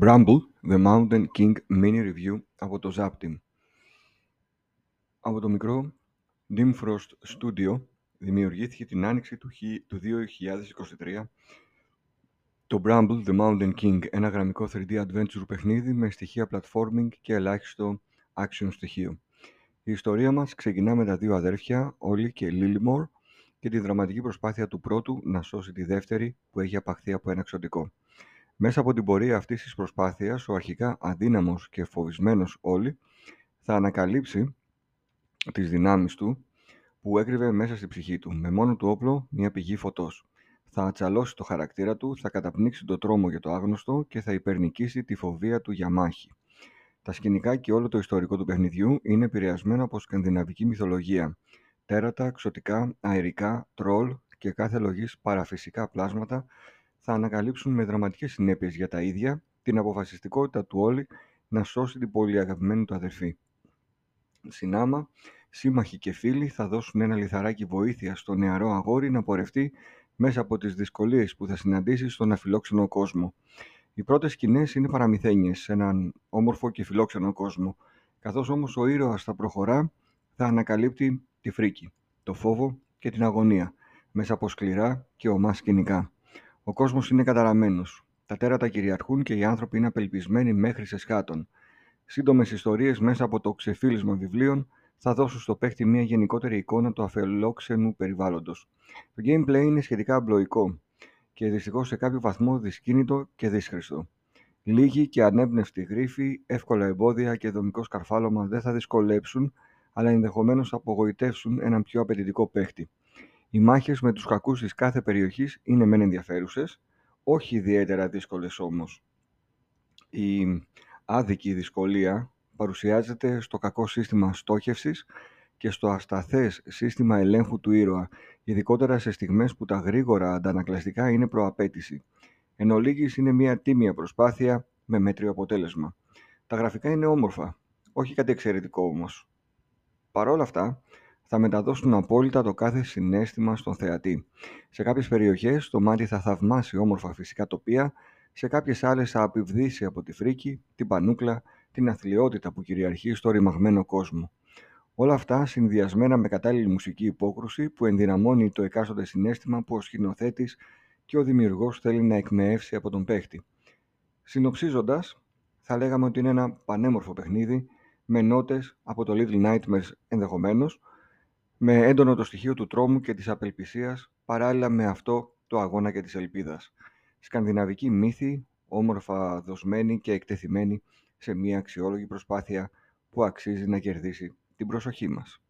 Bramble, The Mountain King Mini Review από το Zaptim. Από το μικρό Dim Frost Studio δημιουργήθηκε την άνοιξη του 2023 το Bramble The Mountain King, ένα γραμμικό 3D adventure παιχνίδι με στοιχεία platforming και ελάχιστο action στοιχείο. Η ιστορία μας ξεκινά με τα δύο αδέρφια, Όλι και Lillimore, και τη δραματική προσπάθεια του πρώτου να σώσει τη δεύτερη που έχει απαχθεί από ένα εξωτικό. Μέσα από την πορεία αυτής της προσπάθειας, ο αρχικά αδύναμος και φοβισμένος Όλι θα ανακαλύψει τις δυνάμεις του που έκρυβε μέσα στη ψυχή του, με μόνο του όπλο μια πηγή φωτός. Θα ατσαλώσει το χαρακτήρα του, θα καταπνίξει το τρόμο για το άγνωστο και θα υπερνικήσει τη φοβία του για μάχη. Τα σκηνικά και όλο το ιστορικό του παιχνιδιού είναι επηρεασμένο από σκανδιναβική μυθολογία. Τέρατα, ξωτικά, αερικά, τρόλ και κάθε λογής παραφυσικά πλάσματα θα ανακαλύψουν με δραματικές συνέπειες για τα ίδια την αποφασιστικότητα του όλη να σώσει την πολύ αγαπημένη του αδερφή. Συνάμα, σύμμαχοι και φίλοι θα δώσουν ένα λιθαράκι βοήθεια στο νεαρό αγόρι να πορευτεί μέσα από τις δυσκολίες που θα συναντήσει στον αφιλόξενο κόσμο. Οι πρώτες σκηνές είναι παραμυθένιες σε έναν όμορφο και φιλόξενο κόσμο, καθώς όμως ο ήρωας θα προχωρά, θα ανακαλύπτει τη φρίκη, το φόβο και την αγωνία, μέσα από σκληρά και ομά σκηνικά. Ο κόσμος είναι καταραμένος. Τα τέρατα κυριαρχούν και οι άνθρωποι είναι απελπισμένοι μέχρι σε σκάτων. Σύντομες ιστορίες μέσα από το ξεφύλισμα βιβλίων θα δώσουν στο παίχτη μια γενικότερη εικόνα του αφελόξενου περιβάλλοντος. Το gameplay είναι σχετικά απλοϊκό και δυστυχώς σε κάποιο βαθμό δυσκίνητο και δύσχριστο. Λίγοι και ανέμπνευτοι γρίφοι, εύκολα εμπόδια και δομικό σκαρφάλωμα δεν θα δυσκολέψουν, αλλά ενδεχομένως θα απογοητεύσουν έναν πιο απαιτητικό παίχτη. Οι μάχες με τους κακούς της κάθε περιοχής είναι μεν ενδιαφέρουσες, όχι ιδιαίτερα δύσκολες όμως. Η άδικη δυσκολία παρουσιάζεται στο κακό σύστημα στόχευσης και στο ασταθές σύστημα ελέγχου του ήρωα, ειδικότερα σε στιγμές που τα γρήγορα αντανακλαστικά είναι προαπέτηση. Εν ολίγης είναι μια τίμια προσπάθεια με μέτριο αποτέλεσμα. Τα γραφικά είναι όμορφα, όχι κάτι εξαιρετικό όμως. Παρ' όλα αυτά, θα μεταδώσουν απόλυτα το κάθε συνέστημα στον θεατή. Σε κάποιες περιοχές το μάτι θα θαυμάσει όμορφα φυσικά τοπία, σε κάποιες άλλες θα απειβδίσει από τη φρίκη, την πανούκλα, την αθλειότητα που κυριαρχεί στο ρημαγμένο κόσμο. Όλα αυτά συνδυασμένα με κατάλληλη μουσική υπόκρουση που ενδυναμώνει το εκάστοτε συνέστημα που ο σκηνοθέτης και ο δημιουργός θέλει να εκμεεύσει από τον παίχτη. Συνοψίζοντας, θα λέγαμε ότι είναι ένα πανέμορφο παιχνίδι με νότες από το Little Nightmares ενδεχομένως, με έντονο το στοιχείο του τρόμου και της απελπισίας παράλληλα με αυτό το αγώνα και της ελπίδας. Σκανδιναβική μύθη, όμορφα δοσμένη και εκτεθειμένη σε μια αξιόλογη προσπάθεια που αξίζει να κερδίσει την προσοχή μας.